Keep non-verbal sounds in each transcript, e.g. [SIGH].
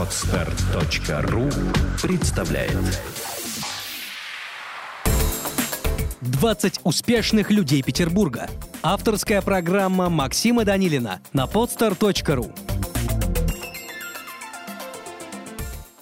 Отстар.ру представляет 20 успешных людей Петербурга. Авторская программа Максима Данилина на podstar.ru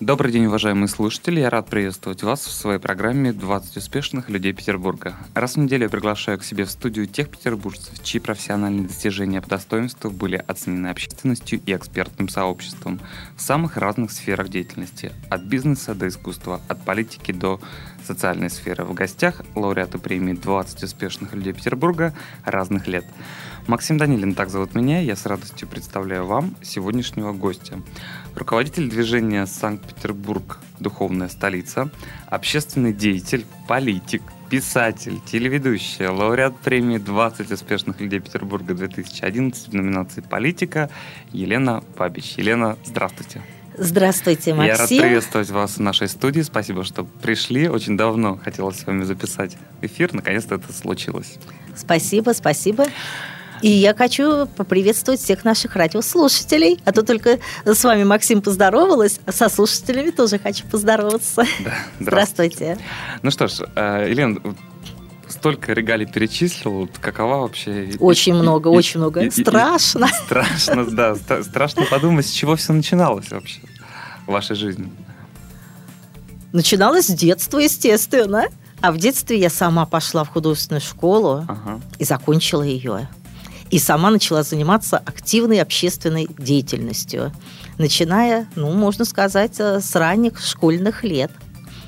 Добрый день, уважаемые слушатели. Я рад приветствовать вас в своей программе «20 успешных людей Петербурга». Раз в неделю я приглашаю к себе в студию тех петербуржцев, чьи профессиональные достижения по достоинству были оценены общественностью и экспертным сообществом в самых разных сферах деятельности, от бизнеса до искусства, от политики до социальной сферы. В гостях лауреаты премии «20 успешных людей Петербурга» разных лет. Максим Данилин, так зовут меня, я с радостью представляю вам сегодняшнего гостя. Руководитель движения «Санкт-Петербург. Духовная столица», общественный деятель, политик, писатель, телеведущий, лауреат премии «20 успешных людей Петербурга 2011» в номинации «Политика» Елена Бабич. Елена, здравствуйте. Здравствуйте, Максим. Я рад приветствовать вас в нашей студии. Спасибо, что пришли. Очень давно хотелось с вами записать эфир. Наконец-то это случилось. Спасибо, спасибо. И я хочу поприветствовать всех наших радиослушателей. А то только с вами, Максим, поздоровалась, а со слушателями тоже хочу поздороваться. Да, [LAUGHS] здравствуйте. здравствуйте. Ну что ж, э, Елена, столько регалий перечислил, какова вообще... Очень и, много, и, очень и, много. И, страшно. И, страшно, [LAUGHS] да. Страшно подумать, с чего все начиналось вообще в вашей жизни. Начиналось с детства, естественно. А в детстве я сама пошла в художественную школу ага. и закончила ее. И сама начала заниматься активной общественной деятельностью, начиная, ну, можно сказать, э, с ранних школьных лет –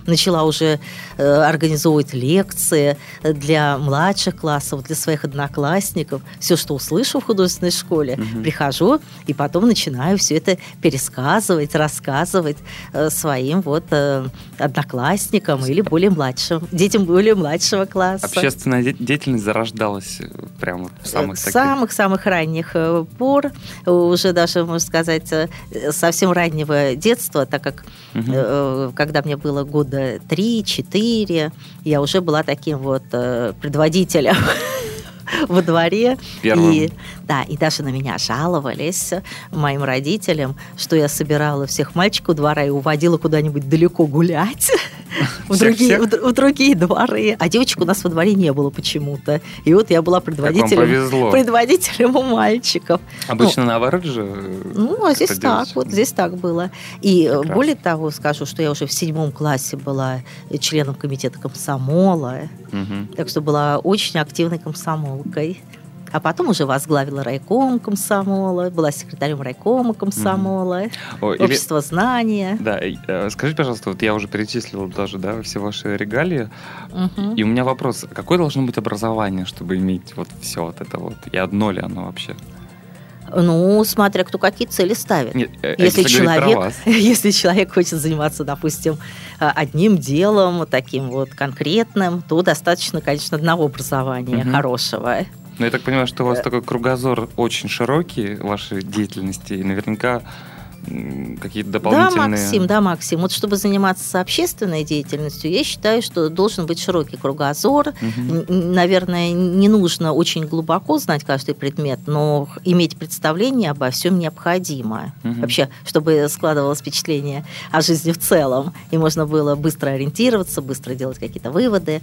начала уже э, организовывать лекции для младших классов, для своих одноклассников. Все, что услышу в художественной школе, угу. прихожу и потом начинаю все это пересказывать, рассказывать э, своим вот э, одноклассникам или более младшим, детям более младшего класса. Общественная деятельность зарождалась прямо в самых самых-самых ранних пор, уже даже, можно сказать, совсем раннего детства, так как угу. когда мне было года года 3-4 я уже была таким вот э, предводителем [LAUGHS] [LAUGHS] во дворе. Первым. И, да, и даже на меня жаловались моим родителям, что я собирала всех мальчиков двора и уводила куда-нибудь далеко гулять [LAUGHS] в, другие, в, в другие дворы. А девочек у нас во дворе не было почему-то. И вот я была предводителем, предводителем у мальчиков. Обычно ну, наоборот же. Ну, а здесь так, вот здесь так было. И э, Прекрасно. более того, скажу, что я уже в седьмом классе была членом комитета комсомола. Угу. Так что была очень активной комсомолкой. А потом уже возглавила райком комсомола, была секретарем райкома комсомола, mm-hmm. общество или... знания. Да, э, скажите, пожалуйста, вот я уже перечислила даже, да, все ваши регалии, mm-hmm. и у меня вопрос, какое должно быть образование, чтобы иметь вот все вот это вот, и одно ли оно вообще? Ну, смотря кто какие цели ставит. Нет, э, если, человек, [LAUGHS] если человек хочет заниматься, допустим, э, одним делом, таким вот конкретным, то достаточно, конечно, одного образования угу. хорошего. Ну, я так понимаю, что у вас такой кругозор очень широкий вашей деятельности, и наверняка какие-то дополнительные... Да, Максим, да, Максим. Вот чтобы заниматься общественной деятельностью, я считаю, что должен быть широкий кругозор. Угу. Наверное, не нужно очень глубоко знать каждый предмет, но иметь представление обо всем необходимо. Угу. Вообще, чтобы складывалось впечатление о жизни в целом, и можно было быстро ориентироваться, быстро делать какие-то выводы.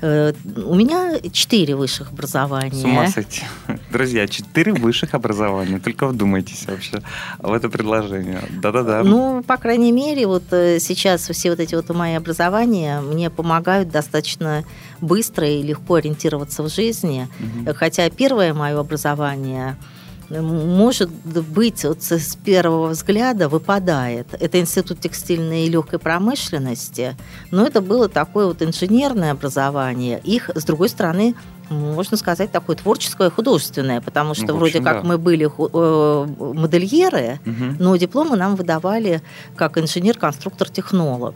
Э, у меня четыре высших образования. С ума сойти. [LAUGHS] Друзья, четыре высших образования. Только вдумайтесь вообще в это предложение. Да-да-да. Ну, по крайней мере, вот э, сейчас все вот эти вот мои образования мне помогают достаточно быстро и легко ориентироваться в жизни. Угу. Хотя первое мое образование – может быть, вот с первого взгляда выпадает. Это Институт текстильной и легкой промышленности, но это было такое вот инженерное образование. Их, с другой стороны, можно сказать, такое творческое, художественное, потому что ну, общем, вроде как да. мы были э, модельеры, угу. но дипломы нам выдавали как инженер-конструктор-технолог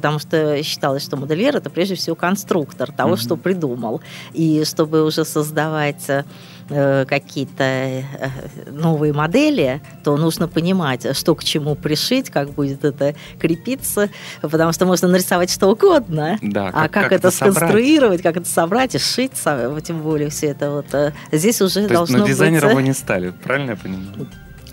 потому что считалось, что модельер это прежде всего конструктор того, mm что придумал. И чтобы уже создавать э, какие-то э, новые модели, то нужно понимать, что к чему пришить, как будет это крепиться, потому что можно нарисовать что угодно, да, а как, как это, это сконструировать, как это собрать и сшить, тем более все это вот э, здесь уже то должно есть, но быть... дизайнером вы не стали, правильно я понимаю?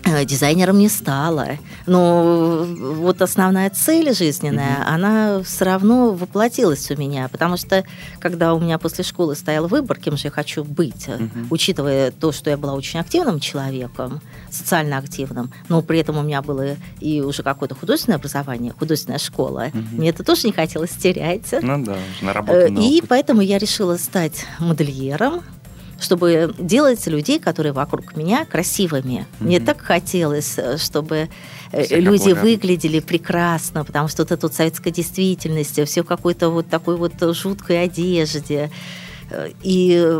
Э, дизайнером не стала. Но вот основная цель жизненная, mm-hmm. она все равно воплотилась у меня, потому что когда у меня после школы стоял выбор, кем же я хочу быть, mm-hmm. учитывая то, что я была очень активным человеком, социально активным, но при этом у меня было и уже какое-то художественное образование, художественная школа, mm-hmm. мне это тоже не хотелось терять. Ну да, на работу. Э, и поэтому я решила стать модельером, чтобы делать людей, которые вокруг меня, красивыми. Mm-hmm. Мне так хотелось, э, чтобы э, Всех люди выглядели прекрасно, потому что вот эта вот советская действительность, все в какой-то вот такой вот жуткой одежде. Э, и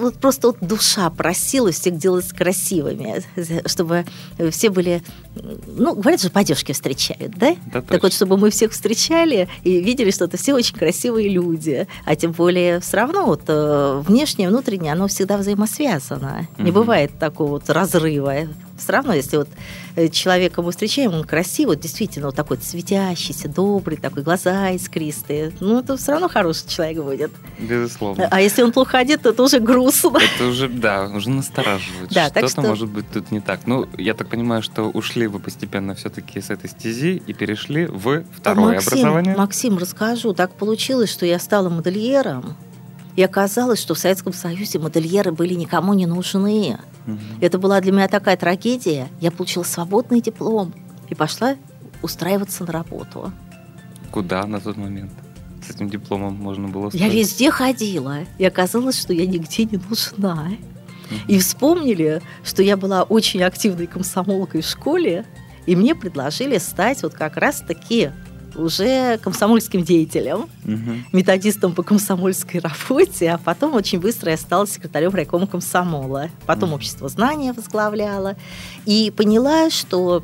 вот просто вот душа просила всех делать красивыми, [LAUGHS] чтобы все были, ну, говорят же, по одежке встречают, да? да так вот, чтобы мы всех встречали и видели, что это все очень красивые люди, а тем более все равно вот э, внешнее, внутреннее, оно всегда взаимосвязано. Угу. Не бывает такого вот разрыва все равно, если вот человека мы встречаем, он красивый, вот действительно вот такой светящийся, добрый, такой глаза искристые, ну, это все равно хороший человек будет. Безусловно. А если он плохо одет, то это уже грустно. Это уже, да, уже настораживает. Да, Что-то что... может быть тут не так. Ну, я так понимаю, что ушли вы постепенно все-таки с этой стези и перешли в второе Максим, образование. Максим, расскажу. Так получилось, что я стала модельером, и оказалось, что в Советском Союзе модельеры были никому не нужны. Угу. Это была для меня такая трагедия. Я получила свободный диплом и пошла устраиваться на работу. Куда на тот момент? С этим дипломом можно было устроиться? Я везде ходила, и оказалось, что я нигде не нужна. И вспомнили, что я была очень активной комсомолкой в школе, и мне предложили стать вот как раз-таки уже комсомольским деятелем, угу. методистом по комсомольской работе, а потом очень быстро я стала секретарем райкома комсомола. Потом угу. общество знания возглавляла. И поняла, что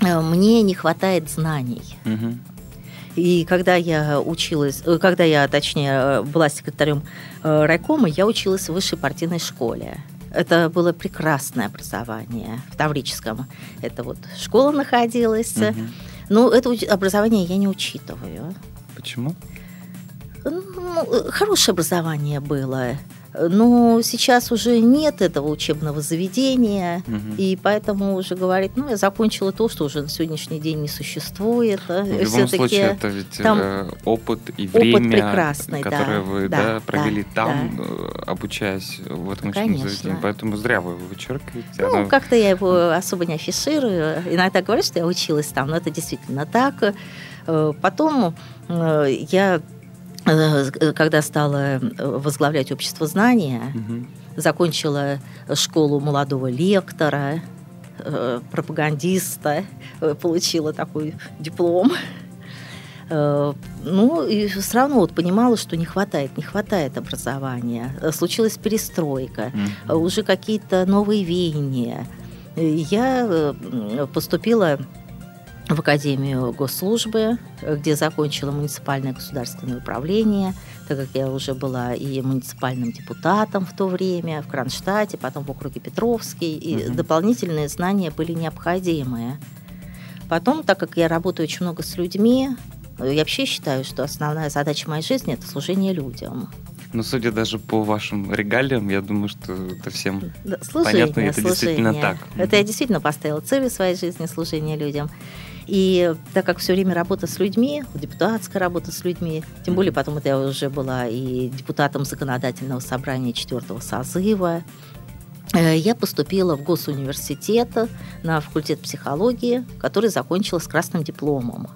э, мне не хватает знаний. Угу. И когда я училась, э, когда я, точнее, э, была секретарем райкома, я училась в высшей партийной школе. Это было прекрасное образование в Таврическом. Это вот школа находилась. Угу. Ну, это образование я не учитываю. Почему? Ну, хорошее образование было. Но сейчас уже нет этого учебного заведения, угу. и поэтому уже говорит, ну, я закончила то, что уже на сегодняшний день не существует. Ну, в любом случае, это ведь там э, опыт и время, опыт прекрасный, которое да, вы да, да, провели да, там, да. Э, обучаясь в этом учебном заведении. Поэтому зря вы его вычеркиваете. Ну, Оно... как-то я его особо не афиширую. Иногда говорю, что я училась там, но это действительно так. Э, потом я когда стала э, возглавлять общество знания, угу. закончила школу молодого лектора, э, пропагандиста, получила такой диплом. Ну, и все равно вот понимала, что не хватает, не хватает образования. Случилась перестройка, mm уже какие-то новые веяния. Я поступила в Академию госслужбы, где закончила муниципальное государственное управление, так как я уже была и муниципальным депутатом в то время, в Кронштадте, потом в округе Петровский, и угу. дополнительные знания были необходимые. Потом, так как я работаю очень много с людьми, я вообще считаю, что основная задача моей жизни – это служение людям. Но судя даже по вашим регалиям, я думаю, что это всем да, служение, понятно, и это служение. действительно так. Это я действительно поставила целью своей жизни служение людям. И так как все время работа с людьми, депутатская работа с людьми, тем более потом это я уже была и депутатом законодательного собрания четвертого созыва, э, я поступила в госуниверситет на факультет психологии, который закончила с красным дипломом.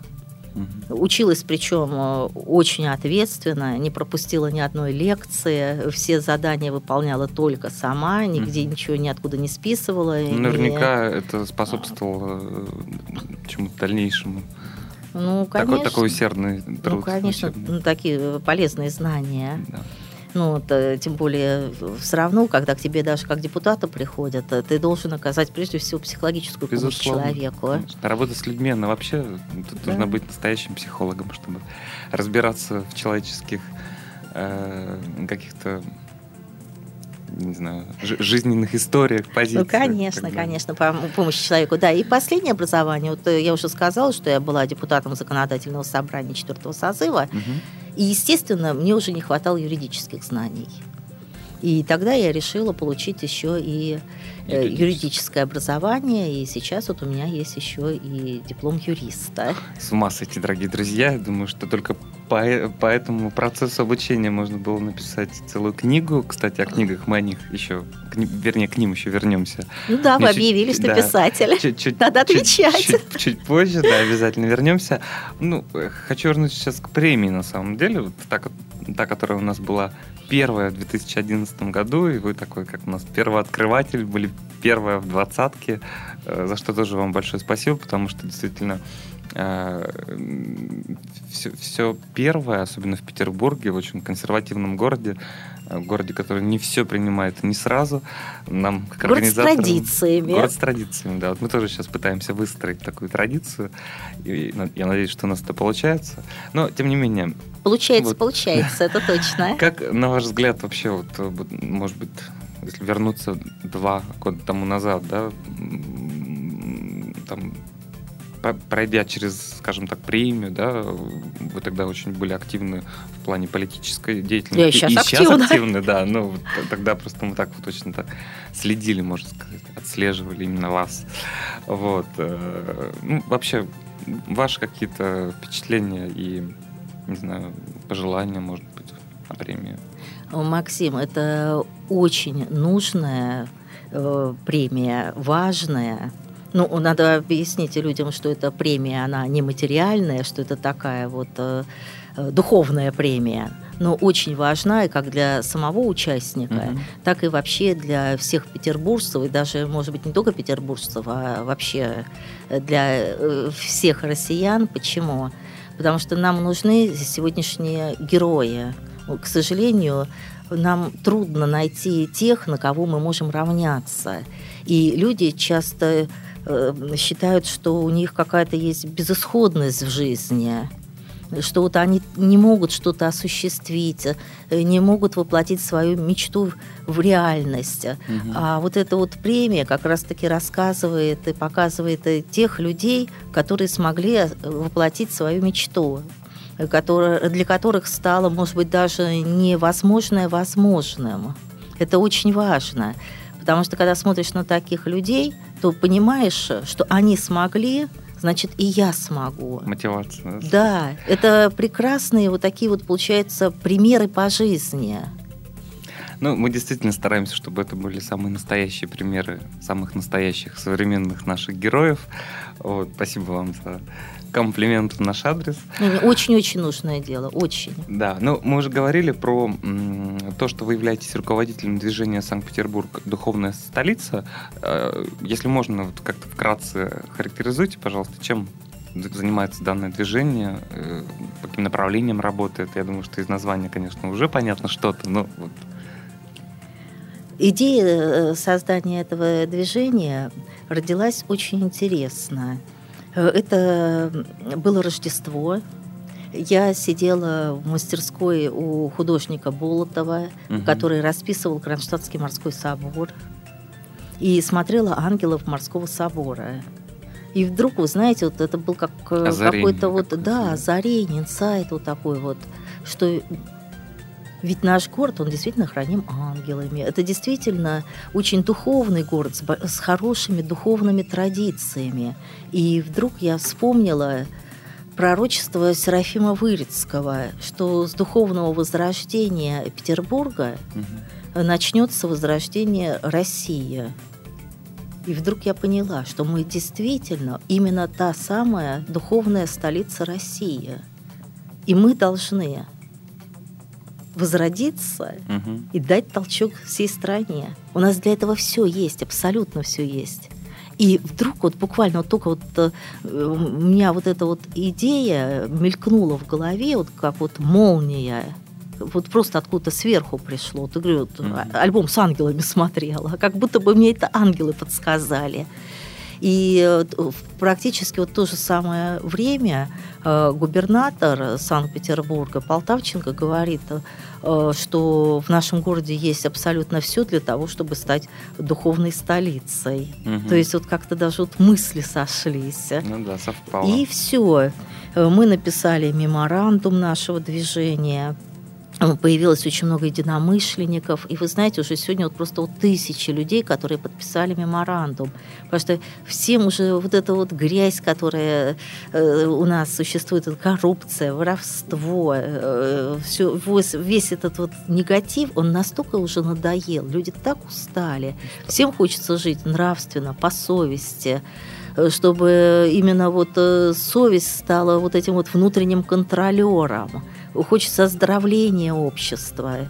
Угу. Училась, причем э, очень ответственно, не пропустила ни одной лекции, все задания выполняла только сама, нигде угу. ничего ниоткуда не списывала. Наверняка не... это способствовало э, чему-то дальнейшему. Ну, конечно. Такой, такой усердный труд. Ну, конечно, ну, такие полезные знания. Да. Ну, вот, э, тем более, все равно, когда к тебе даже как депутата приходят, э, ты должен оказать прежде всего психологическую Безусловно. помощь человеку. Конечно. Работа с людьми, она вообще тут да. нужно быть настоящим психологом, чтобы разбираться в человеческих э, каких-то не знаю, жизненных историях, позициях. Ну, конечно, конечно, помощь человеку. Да, и последнее образование. Вот э, я уже сказала, что я была депутатом законодательного собрания четвертого созыва. Угу. И, естественно, мне уже не хватало юридических знаний. И тогда я решила получить еще и э, юридическое образование, и сейчас вот у меня есть еще и диплом юриста. С ума сойти, дорогие друзья. Я думаю, что только по, по этому процессу обучения можно было написать целую книгу. Кстати, о книгах мы о них еще, к, вернее, к ним еще вернемся. Ну да, вы объявили, что да, писатель. Чуть, чуть, Надо отвечать. Чуть, чуть, чуть позже, да, обязательно вернемся. Ну, хочу вернуться сейчас к премии, на самом деле. Вот та, та, которая у нас была первая в 2011 году, и вы такой, как у нас первооткрыватель, были первая в двадцатке, э, за что тоже вам большое спасибо, потому что действительно все, э, все первое, особенно в Петербурге, в очень консервативном городе, в городе, который не все принимает не сразу, нам как город с традициями. Город с традициями, да. Вот мы тоже сейчас пытаемся выстроить такую традицию, и я надеюсь, что у нас это получается. Но, тем не менее... Получается, вот, получается, это точно. [LAUGHS] Как, на ваш взгляд, вообще, вот, может быть, если вернуться два года тому назад, да, там пройдя через, скажем так, премию, да, вы тогда очень были активны в плане политической деятельности. Я сейчас и активна. сейчас активны, да. Ну, тогда просто мы так вот точно так следили, можно сказать, отслеживали именно вас. Вот. Э, ну, вообще, ваши какие-то впечатления и, не знаю, пожелания, может быть, о премии? Максим, это очень нужная э, премия, важная. Ну, надо объяснить людям, что эта премия, она нематериальная, что это такая вот э, э духовная премия, но очень важна и как для самого участника, mm-hmm. так и вообще для всех петербуржцев, и даже, может быть, не только петербуржцев, а вообще для э, всех россиян. Почему? Потому что нам нужны сегодняшние герои. К сожалению, нам трудно найти тех, на кого мы можем равняться. И люди часто Э, считают, что у них какая-то есть безысходность в жизни, что вот они не могут что-то осуществить, э, не могут воплотить свою мечту в реальность. Угу. А вот эта вот премия как раз-таки рассказывает и показывает э, тех людей, которые смогли воплотить свою мечту которые, для которых стало, может быть, даже невозможное возможным. Это очень важно. Потому что когда смотришь на таких людей, то понимаешь, что они смогли, значит, и я смогу. Мотивация. Да, это прекрасные вот такие вот, получается, примеры по жизни. Ну, мы действительно стараемся, чтобы это были самые настоящие примеры самых настоящих современных наших героев. Вот, спасибо вам за комплимент в наш адрес. Очень-очень нужное дело, очень. Да, ну мы уже говорили про то, что вы являетесь руководителем движения Санкт-Петербург «Духовная столица». Э, если можно, вот как-то вкратце характеризуйте, пожалуйста, чем занимается данное движение, э, по каким направлениям работает. Я думаю, что из названия, конечно, уже понятно что-то, но вот Идея э, создания этого движения родилась очень интересно. Э, это было Рождество. Я сидела в мастерской у художника Болотова, угу. который расписывал Кронштадтский морской собор, и смотрела ангелов морского собора. И вдруг, вы знаете, вот это был как э, какой-то вот, да, озарение, инсайт вот такой вот, что ведь наш город, он действительно храним ангелами. Это действительно очень духовный город с, с хорошими духовными традициями. И вдруг я вспомнила пророчество Серафима Вырицкого, что с духовного возрождения Петербурга угу. начнется возрождение России. И вдруг я поняла, что мы действительно именно та самая духовная столица России. И мы должны возродиться угу. и дать толчок всей стране. У нас для этого все есть, абсолютно все есть. И вдруг вот буквально вот только вот э, у меня вот эта вот идея мелькнула в голове, вот как вот молния, вот просто откуда-то сверху пришло. Ты говорю, вот, mm-hmm. альбом с ангелами [LAUGHS] смотрела, как будто бы мне это ангелы подсказали. И практически вот то же самое время э, губернатор Санкт-Петербурга Полтавченко говорит, э, что в нашем городе есть абсолютно все для того, чтобы стать духовной столицей. Угу. То есть вот как-то даже вот мысли сошлись. Ну да, совпало. И все. Э, мы написали меморандум нашего движения появилось очень много единомышленников. И вы знаете, уже сегодня вот просто вот тысячи людей, которые подписали меморандум. Потому что всем уже вот эта вот грязь, которая э, у нас существует, коррупция, воровство, э, все, весь, этот вот негатив, он настолько уже надоел. Люди так устали. Всем хочется жить нравственно, по совести чтобы именно вот э, совесть стала вот этим вот внутренним контролером хочется оздоровления общества.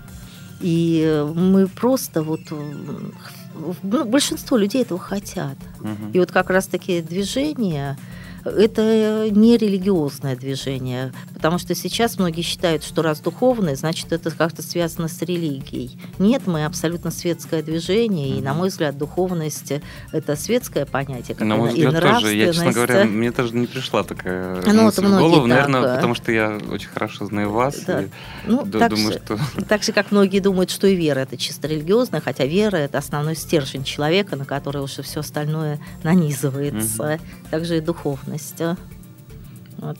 И мы просто вот ну, большинство людей этого хотят. Угу. И вот как раз-таки движение это не религиозное движение, потому что сейчас многие считают, что раз духовное, значит, это как-то связано с религией. Нет, мы абсолютно светское движение, и, на мой взгляд, духовность – это светское понятие. Как на мой взгляд, тоже. Я, честно говоря, мне тоже не пришла такая ну, мысль в голову, наверное, так, потому что я очень хорошо знаю вас, да. и ну, так думаю, же, что... [LAUGHS] Так же, как многие думают, что и вера – это чисто религиозная, хотя вера – это основной стержень человека, на который уже все остальное нанизывается. Угу. Также и духовность духовность. Вот.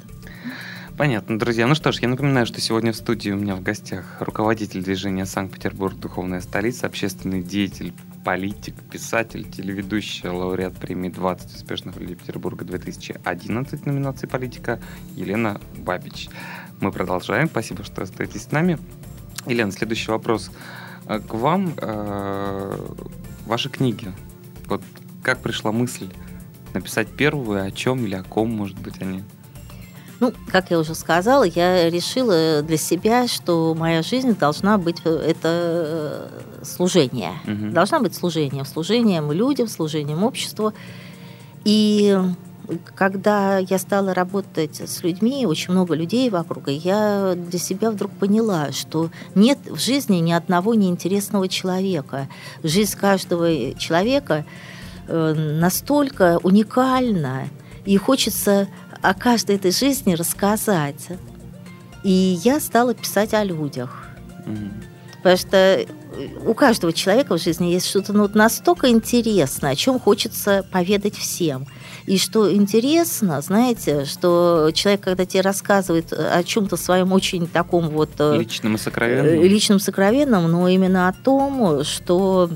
Понятно, друзья. Ну что ж, я напоминаю, что сегодня в студии у меня в гостях руководитель движения Санкт-Петербург «Духовная столица», общественный деятель, политик, писатель, телеведущий, лауреат премии «20 успешных людей Петербурга 2011» номинации «Политика» Елена Бабич. Мы продолжаем. Спасибо, что остаетесь с нами. Елена, следующий вопрос э, к вам. Э, ваши книги. Вот как пришла мысль написать первую, о чем или о ком, может быть, они? Ну, как я уже сказала, я решила для себя, что моя жизнь должна быть э, это э, служение. Угу. Должна быть служением, служением людям, служением обществу. И когда я стала работать с людьми, очень много людей вокруг, и я для себя вдруг поняла, что нет в жизни ни одного неинтересного человека. Жизнь каждого человека Э, настолько уникально, и хочется о каждой этой жизни рассказать. И я стала писать о людях. Mm-hmm. Потому что э, у каждого человека в жизни есть что-то ну, настолько интересное, о чем хочется поведать всем. И что интересно, знаете, что человек, когда тебе рассказывает о чем-то своем очень таком вот... Э, личном и сокровенном. Личном сокровенном, но именно о том, что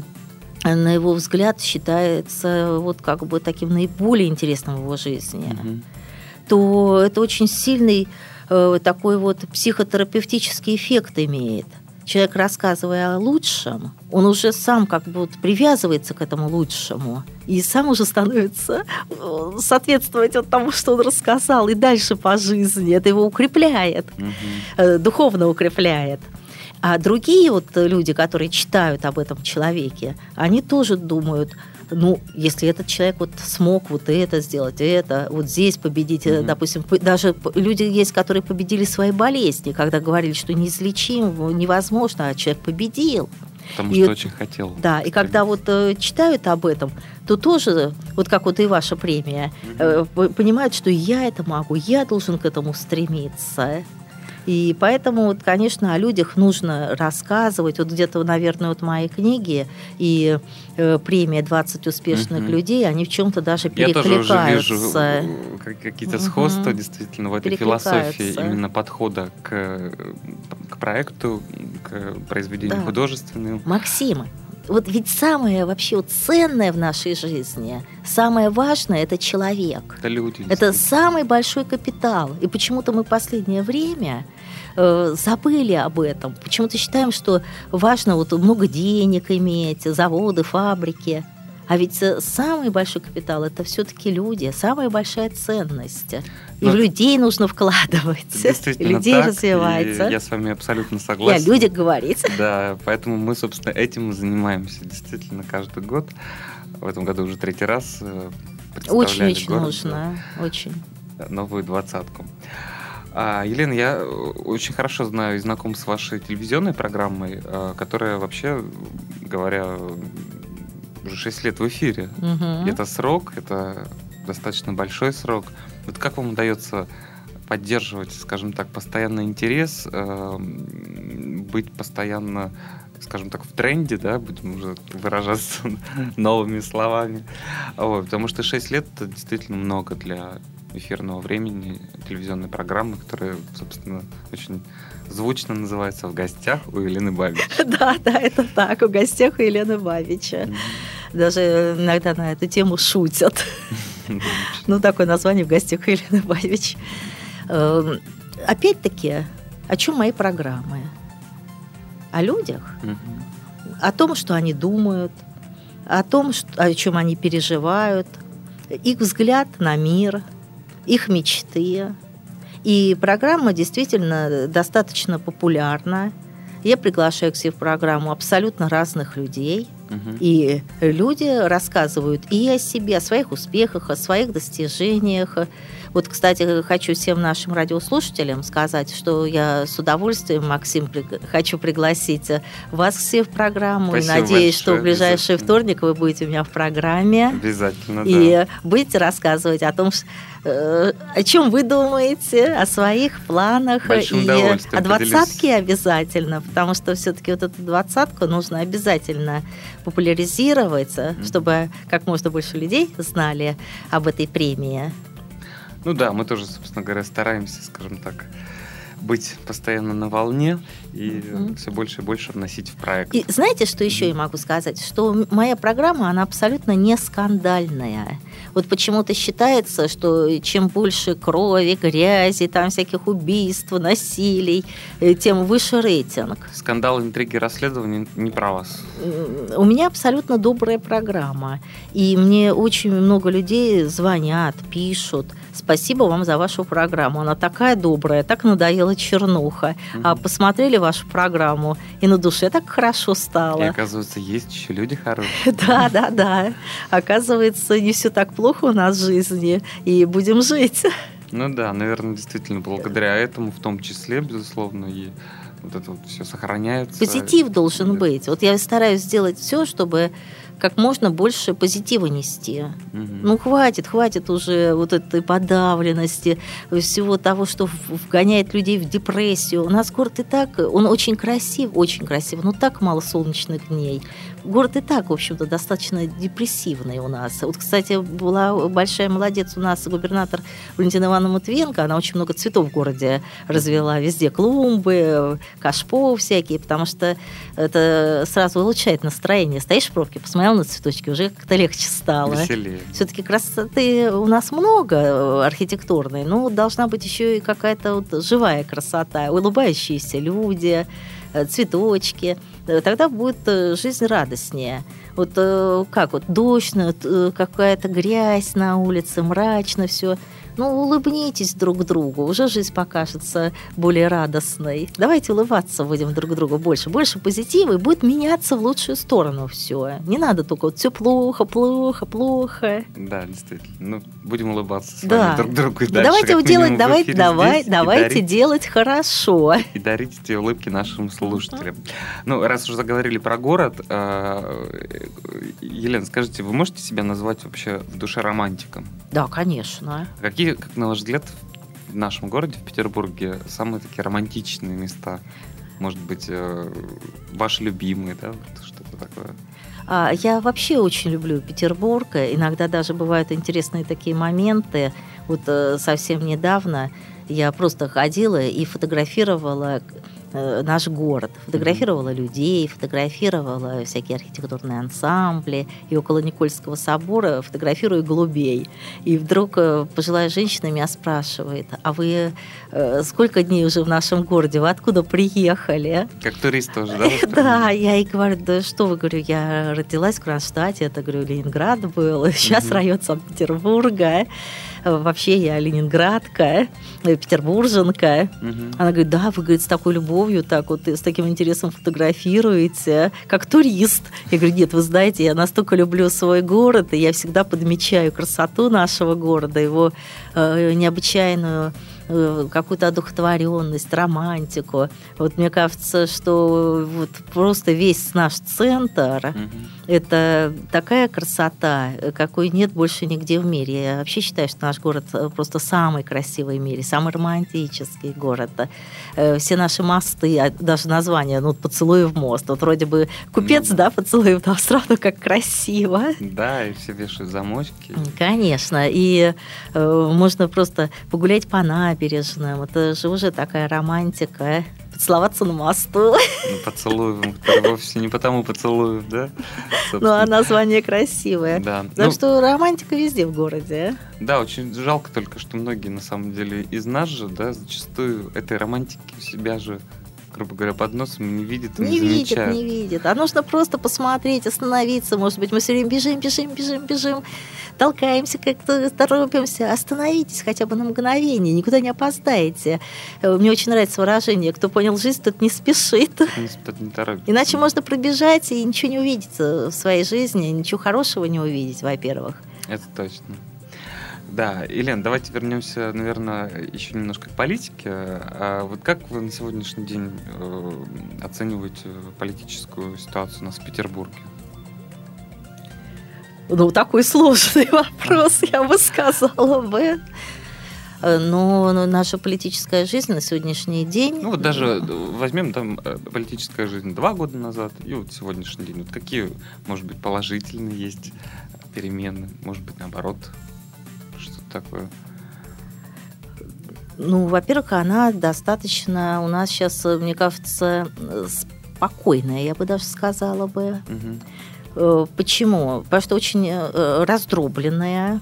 на его взгляд, считается вот как бы таким наиболее интересным в его жизни, угу. То это очень сильный э, такой вот психотерапевтический эффект имеет. Человек, рассказывая о лучшем, он уже сам как бы вот привязывается к этому лучшему и сам уже становится э, соответствовать вот тому, что он рассказал, и дальше по жизни. Это его укрепляет, угу. духовно укрепляет. А другие вот люди, которые читают об этом человеке, они тоже думают, ну, если этот человек вот смог вот это сделать, это, вот здесь победить, mm-hmm. допустим, даже люди есть, которые победили свои болезни, когда говорили, что неизлечим, невозможно, а человек победил. Потому и, что очень хотел. Да, и когда вот э, читают об этом, то тоже, вот как вот и ваша премия, э, понимают, что я это могу, я должен к этому стремиться. И поэтому, вот, конечно, о людях нужно рассказывать. Вот где-то, наверное, вот мои книги и э, премия «20 успешных угу. людей», они в чем-то даже перекликаются. Я тоже вижу э, какие-то угу. сходства действительно в этой философии именно подхода к, к проекту, к произведению да. художественным. Максим, вот ведь самое вообще вот ценное в нашей жизни, самое важное – это человек. Это люди. Это самый большой капитал. И почему-то мы в последнее время э, забыли об этом. Почему-то считаем, что важно вот много денег иметь, заводы, фабрики. А ведь э, самый большой капитал это все-таки люди, самая большая ценность. И Но в людей нужно вкладывать. Действительно людей так, развивать. Я с вами абсолютно согласен. Я людях говорить. [LAUGHS] Да, поэтому мы, собственно, этим занимаемся действительно каждый год. В этом году уже третий раз э, Очень-очень нужно, очень. Новую двадцатку. А, Елена, я э, очень хорошо знаю и знаком с вашей телевизионной программой, которая вообще, говоря уже 6 лет в эфире. Угу. Это срок, это достаточно большой срок. Вот как вам удается поддерживать, скажем так, постоянный интерес, э, быть постоянно, скажем так, в тренде, да, будем уже выражаться [LAUGHS] новыми словами. Вот, потому что 6 лет это действительно много для эфирного времени телевизионной программы, которая, собственно, очень звучно называется «В гостях у Елены Бабич». [LAUGHS] Да, да, это так, «В гостях у Елены Бабича». Даже иногда на эту тему шутят. [LAUGHS] Ну, такое название «В гостях у Елены Бабич». Эм, опять-таки, о чем мои программы? О людях, о том, что они думают, о том, о чем они переживают, их взгляд на мир, их мечты. И программа действительно достаточно популярна. Я приглашаю к себе в программу абсолютно разных людей. Угу. И люди рассказывают и о себе, о своих успехах, о своих достижениях. Вот, кстати, хочу всем нашим радиослушателям сказать, что я с удовольствием, Максим, хочу пригласить вас все в программу. Спасибо и надеюсь, большое, что в ближайший вторник вы будете у меня в программе. Обязательно, И да. будете рассказывать о том, э, о чем вы думаете, о своих планах. Большим и о двадцатке обязательно, потому что все-таки вот эту двадцатку нужно обязательно популяризировать, mm-hmm. чтобы как можно больше людей знали об этой премии. Ну да, мы тоже, собственно говоря, стараемся, скажем так, быть постоянно на волне и mm-hmm. все больше и больше вносить в проект. И знаете, что еще я могу сказать? Что моя программа, она абсолютно не скандальная. Вот почему-то считается, что чем больше крови, грязи, там всяких убийств, насилий, э, тем выше рейтинг. Скандал, интриги, расследования не про вас. У меня абсолютно добрая программа. И мне очень много людей звонят, пишут. Спасибо вам за вашу программу. Она такая добрая, так надоела чернуха. Mm-hmm. А посмотрели вашу программу, и на душе так хорошо стало. И оказывается, есть еще люди хорошие. [LAUGHS] Да, да, да. Оказывается, не все так плохо у нас в жизни, и будем жить. Ну да, наверное, действительно, благодаря этому в том числе, безусловно, и вот это вот все сохраняется. Позитив должен быть. Вот я стараюсь сделать все, чтобы как можно больше позитива нести. Угу. Ну, хватит, хватит уже вот этой подавленности, всего того, что вгоняет людей в депрессию. У нас город и так, он очень красив, очень красив, но так мало солнечных дней. Город и так, в общем-то, достаточно депрессивный у нас. Вот, кстати, была большая молодец у нас губернатор Валентина Ивановна Матвиенко, она очень много цветов в городе развела, везде клумбы, кашпо всякие, потому что это сразу улучшает настроение. Стоишь в пробке, посмотрел на цветочки, уже как-то легче стало. Веселее. Все-таки красоты у нас много архитектурной, но должна быть еще и какая-то вот живая красота, улыбающиеся люди, цветочки. Э, тогда будет жизнь радостнее. Вот как вот дождь, какая-то грязь на улице, мрачно все. Ну, улыбнитесь друг другу, уже жизнь покажется более радостной. Давайте улыбаться будем друг другу больше. Больше позитива, и будет меняться в лучшую сторону все. Не надо только вот все плохо, плохо, плохо. Да, действительно. Ну, будем улыбаться с да. вами друг другу и дальше. Давайте делать, [LAUGHS] давай, давай, давайте дарить, делать хорошо. И дарить эти улыбки нашим слушателям. Uh-huh. Ну, раз уже заговорили про город, э, Елена, скажите, вы можете себя назвать вообще в душе романтиком? Да, конечно. Какие какие, как на ваш взгляд, в нашем городе, в Петербурге, самые такие романтичные места? Может быть, э, ваши любимые, да, что-то такое? А, я вообще очень люблю Петербург. Иногда даже бывают интересные такие моменты. Вот э, совсем недавно я просто ходила и фотографировала наш город. Фотографировала людей, фотографировала всякие архитектурные ансамбли. И около Никольского собора фотографирую голубей. И вдруг э, пожилая женщина меня спрашивает, а вы э, сколько дней уже в нашем городе? Вы откуда приехали? Как турист тоже, да? [LAUGHS] Да, я ей говорю, да что вы, говорю, я родилась в Кронштадте, это, говорю, Ленинград был, [LAUGHS] сейчас район Санкт-Петербурга вообще я ленинградка, петербурженка. Угу. Она говорит, да, вы, говорит, с такой любовью, так вот, с таким интересом фотографируете, как турист. Я говорю, нет, вы знаете, я настолько люблю свой город, и я всегда подмечаю красоту нашего города, его э, необычайную э, какую-то одухотворенность, романтику. Вот мне кажется, что вот просто весь наш центр угу. Это такая красота, какой нет больше нигде в мире. Я вообще считаю, что наш город просто самый красивый в мире, самый романтический город. Все наши мосты, а даже название, ну, поцелуй в мост. Вот вроде бы купец, ну, да, поцелуй, но сразу как красиво. Да, и все вешают замочки. Конечно, и э, можно просто погулять по набережным. Это же уже такая романтика. Поцеловаться на мосту. Ну, поцелуем, вовсе не потому поцелуев, да? Ну, а название красивое. Да. Так ну, что романтика везде в городе. Да, очень жалко только, что многие, на самом деле, из нас же, да, зачастую этой романтики у себя же грубо говоря, под носом не видит, не, не видит, не видит. А нужно просто посмотреть, остановиться. Может быть, мы все время бежим, бежим, бежим, бежим, толкаемся, как-то торопимся. Остановитесь хотя бы на мгновение, никуда не опоздаете. Э, мне очень нравится выражение «кто понял жизнь, тот не спешит». Тот не торопится. Иначе можно пробежать и ничего не увидеть в своей жизни, ничего хорошего не увидеть, во-первых. Это точно. Да, Елена, давайте вернемся, наверное, еще немножко к политике. А вот как вы на сегодняшний день э, оцениваете политическую ситуацию у нас в Петербурге? Ну, такой сложный [LAUGHS] вопрос, я бы сказала бы. Но наша политическая жизнь на сегодняшний день... Ну, вот даже возьмем там э, политическая жизнь два года назад и вот сегодняшний день. Вот какие, может быть, положительные есть перемены, может быть, наоборот, такое? Ну, во-первых, она достаточно у нас сейчас, мне кажется, спокойная, я бы даже сказала бы. Угу. Почему? Потому что очень э, раздробленная.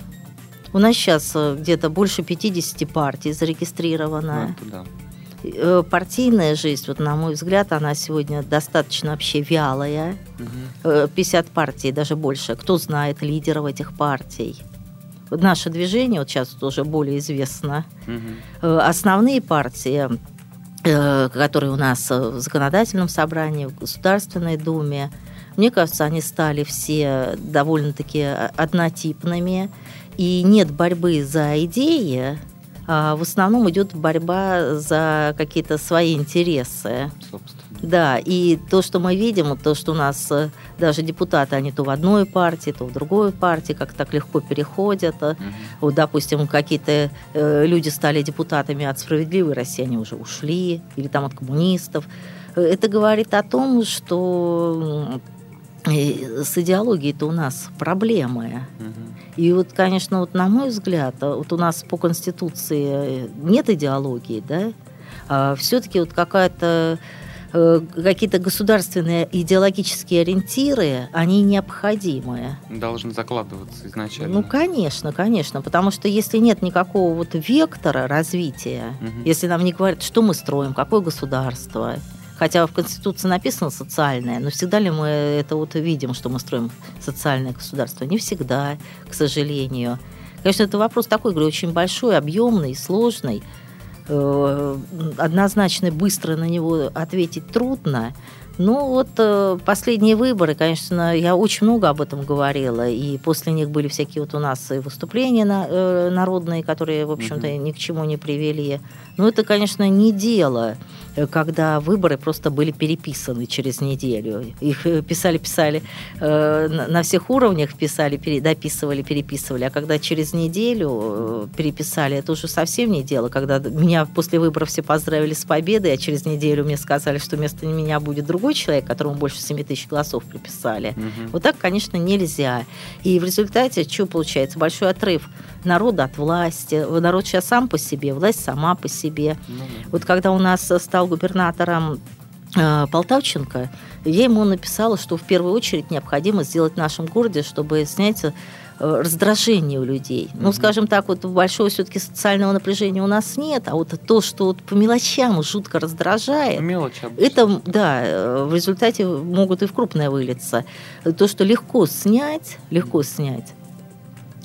У нас сейчас э, где-то больше 50 партий зарегистрировано. Ну, да. Партийная жизнь, вот на мой взгляд, она сегодня достаточно вообще вялая. Угу. 50 партий, даже больше. Кто знает лидеров этих партий? Наше движение, вот сейчас тоже более известно, угу. основные партии, э, которые у нас в законодательном собрании, в Государственной Думе, мне кажется, они стали все довольно-таки однотипными, и нет борьбы за идеи, в основном идет борьба за какие-то свои интересы. Собственно. Да, и то, что мы видим, то, что у нас э, даже депутаты, они то в одной партии, то в другой партии, как так легко переходят. Угу. Вот, допустим, какие-то э, люди стали депутатами от «Справедливой России», они уже ушли, или там от коммунистов. Это говорит о том, что с идеологией-то у нас проблемы. Угу. И вот, конечно, вот на мой взгляд, вот у нас по Конституции нет идеологии, да, а все-таки вот какая-то Э, какие-то государственные идеологические ориентиры, они необходимы. Должны закладываться изначально. Ну, конечно, конечно, потому что если нет никакого вот вектора развития, угу. если нам не говорят, что мы строим, какое государство, хотя в Конституции написано социальное, но всегда ли мы это вот видим, что мы строим социальное государство? Не всегда, к сожалению. Конечно, это вопрос такой, говорю, очень большой, объемный, сложный. Э, однозначно быстро на него ответить трудно. Ну вот э, последние выборы, конечно, я очень много об этом говорила, и после них были всякие вот у нас и выступления э, народные, которые, в общем-то, ни к чему не привели. Но это, конечно, не дело Э, когда выборы просто были переписаны через неделю. Их писали-писали э, э, на всех уровнях, писали, дописывали, переписывали. А когда через неделю переписали, это уже совсем не дело. Когда меня после выборов все поздравили с победой, а через неделю мне сказали, что вместо меня будет другой человек, которому больше 7 тысяч голосов приписали. Угу. Вот так, конечно, нельзя. И в результате что получается? Большой отрыв народа от власти. Народ сейчас сам по себе, власть сама по себе. Ну, Вот когда у нас стал губернатором э, Полтавченко, я ему написала, что в первую очередь необходимо сделать в нашем городе, чтобы снять э, раздражение у людей. Mm-hmm. Ну, скажем так, вот большого все-таки социального напряжения у нас нет, а вот то, что вот по мелочам жутко раздражает, Мелочь это, да, э, в результате могут и в крупное вылиться. То, что легко снять, легко снять,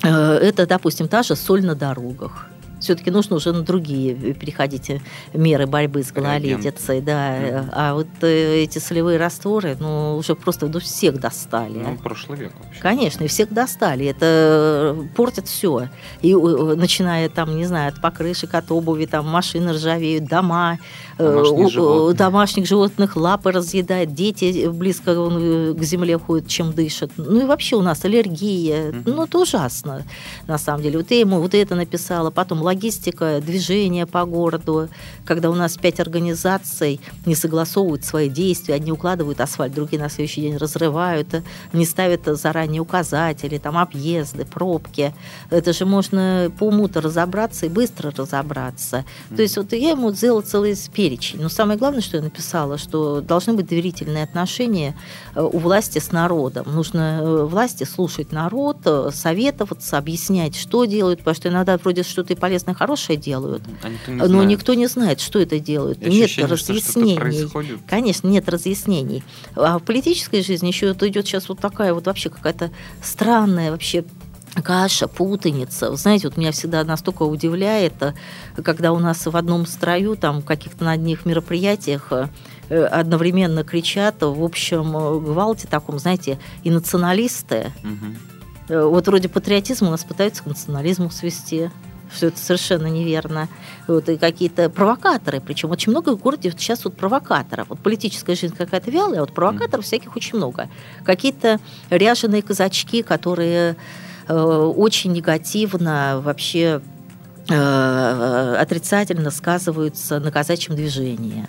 Э, это, допустим, та же соль на дорогах. Все-таки нужно уже на другие переходить меры борьбы с гололедицей, да. Mm-hmm. А вот э, эти солевые растворы, ну, уже просто ну, всех достали. Ну, прошлый век вообще. Конечно, и всех достали. Это портит все. И начиная там, не знаю, от покрышек, от обуви, там машины ржавеют, дома, домашних животных, домашних животных лапы разъедает, дети близко к земле ходят, чем дышат. Ну и вообще у нас аллергия. Mm-hmm. Ну, это ужасно, на самом деле. Вот я ему вот это написала, потом логистика, движение по городу, когда у нас пять организаций не согласовывают свои действия, одни укладывают асфальт, другие на следующий день разрывают, не ставят заранее указатели, там объезды, пробки. Это же можно по уму-то разобраться и быстро разобраться. Mm-hmm. То есть вот я ему сделала целый перечень. Но самое главное, что я написала, что должны быть доверительные отношения э, у власти с народом. Нужно э, власти слушать народ, э, советоваться, объяснять, что делают, потому что иногда вроде что-то и полезно полезное, хорошее делают, а никто но знает. никто не знает, что это делают. И нет разъяснений. Конечно, нет разъяснений. А в политической жизни еще это идет сейчас вот такая вот вообще какая-то странная вообще каша, путаница. знаете, вот меня всегда настолько удивляет, когда у нас в одном строю, там, каких-то на одних мероприятиях э, одновременно кричат, в общем, гвалте таком, знаете, и националисты. Угу. Вот вроде патриотизм у нас пытаются к национализму свести что это совершенно неверно. Вот, и какие-то провокаторы, причем очень много в городе сейчас вот провокаторов. Вот политическая жизнь какая-то вялая, а вот провокаторов всяких очень много. Какие-то ряженые казачки, которые э, очень негативно вообще э, отрицательно сказываются на казачьем движении.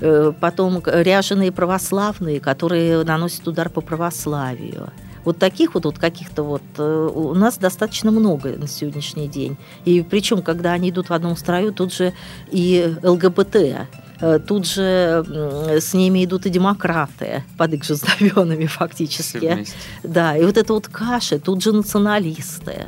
Э, потом ряженые православные, которые наносят удар по православию. Вот таких вот, вот каких-то вот э, у нас достаточно много на сегодняшний день. И причем, когда они идут в одном строю, тут же и ЛГБТ, э, тут же с ними идут и демократы под их же знаменами фактически. Да, и вот это вот каша, тут же националисты.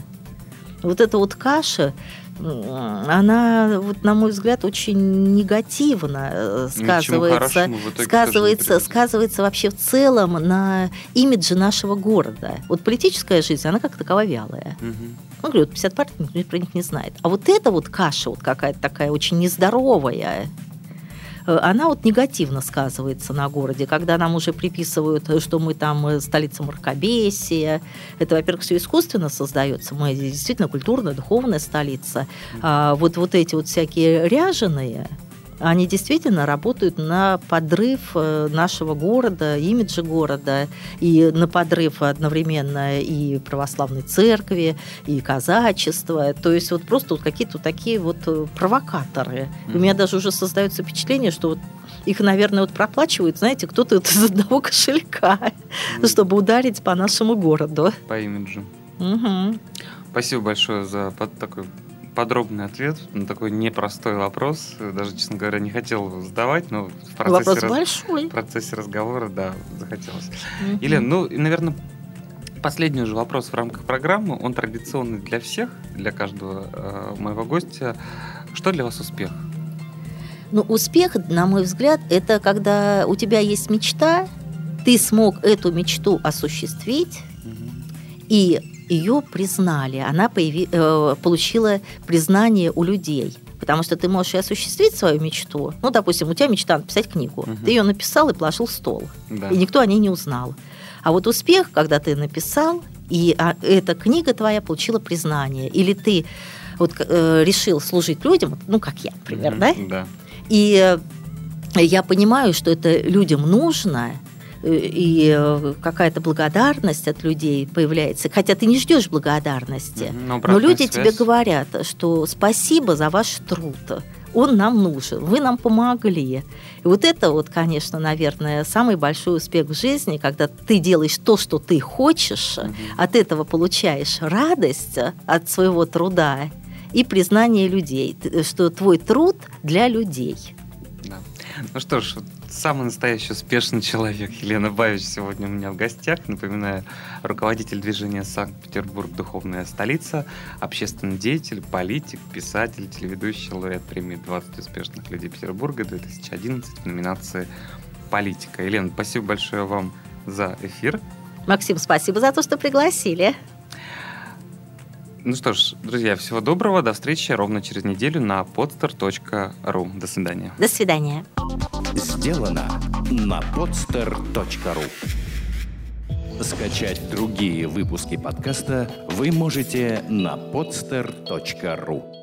Вот эта вот каша, она, вот, на мой взгляд, очень негативно э, сказывается, сказывается, сказывается вообще в целом на имидже нашего города. Вот политическая жизнь, она как такова вялая. Угу. Ну, говорю, 50 партий никто про них не знает. А вот эта вот каша вот какая-то такая очень нездоровая, она вот негативно сказывается на городе, когда нам уже приписывают, что мы там э, столица мракобесия. Это, во-первых, все искусственно создается. Мы действительно культурная, духовная столица. А вот, вот эти вот всякие ряженые, они действительно работают на подрыв э, нашего города, имиджа города, и на подрыв одновременно и православной церкви, и казачества. То есть вот просто вот какие-то вот такие вот э, провокаторы. Mm-hmm. У меня даже уже создается впечатление, что вот их, наверное, вот проплачивают, знаете, кто-то из одного [LAUGHS] кошелька, mm-hmm. чтобы ударить по нашему городу. По имиджу. Угу. Спасибо большое за такой подробный ответ на такой непростой вопрос. Даже, честно говоря, не хотел задавать, но в процессе, вопрос раз... большой. в процессе разговора, да, захотелось. Mm-hmm. Елена, ну, наверное, последний уже вопрос в рамках программы. Он традиционный для всех, для каждого э, моего гостя. Что для вас успех? Ну, успех, на мой взгляд, это когда у тебя есть мечта, ты смог эту мечту осуществить, mm-hmm. и ее признали, она появи, э, получила признание у людей. Потому что ты можешь и осуществить свою мечту. Ну, допустим, у тебя мечта написать книгу. Угу. Ты ее написал и положил в стол. Да. И никто о ней не узнал. А вот успех, когда ты написал, и а, эта книга твоя получила признание, или ты вот э, решил служить людям, ну, как я, например, угу. да? Да. И э, я понимаю, что это людям нужно, и э, какая-то благодарность от людей появляется, хотя ты не ждешь благодарности, но, но люди связь. тебе говорят, что спасибо за ваш труд, он нам нужен, вы нам помогли. И вот это вот, конечно, наверное, самый большой успех в жизни, когда ты делаешь то, что ты хочешь, угу. от этого получаешь радость от своего труда и признание людей, что твой труд для людей. Да. Ну что ж, самый настоящий успешный человек Елена Бавич сегодня у меня в гостях. Напоминаю, руководитель движения «Санкт-Петербург. Духовная столица», общественный деятель, политик, писатель, телеведущий, лауреат премии «20 успешных людей Петербурга» 2011 в номинации «Политика». Елена, спасибо большое вам за эфир. Максим, спасибо за то, что пригласили. Ну что ж, друзья, всего доброго. До встречи ровно через неделю на podster.ru. До свидания. До свидания. Сделано на podster.ru Скачать другие выпуски подкаста вы можете на podster.ru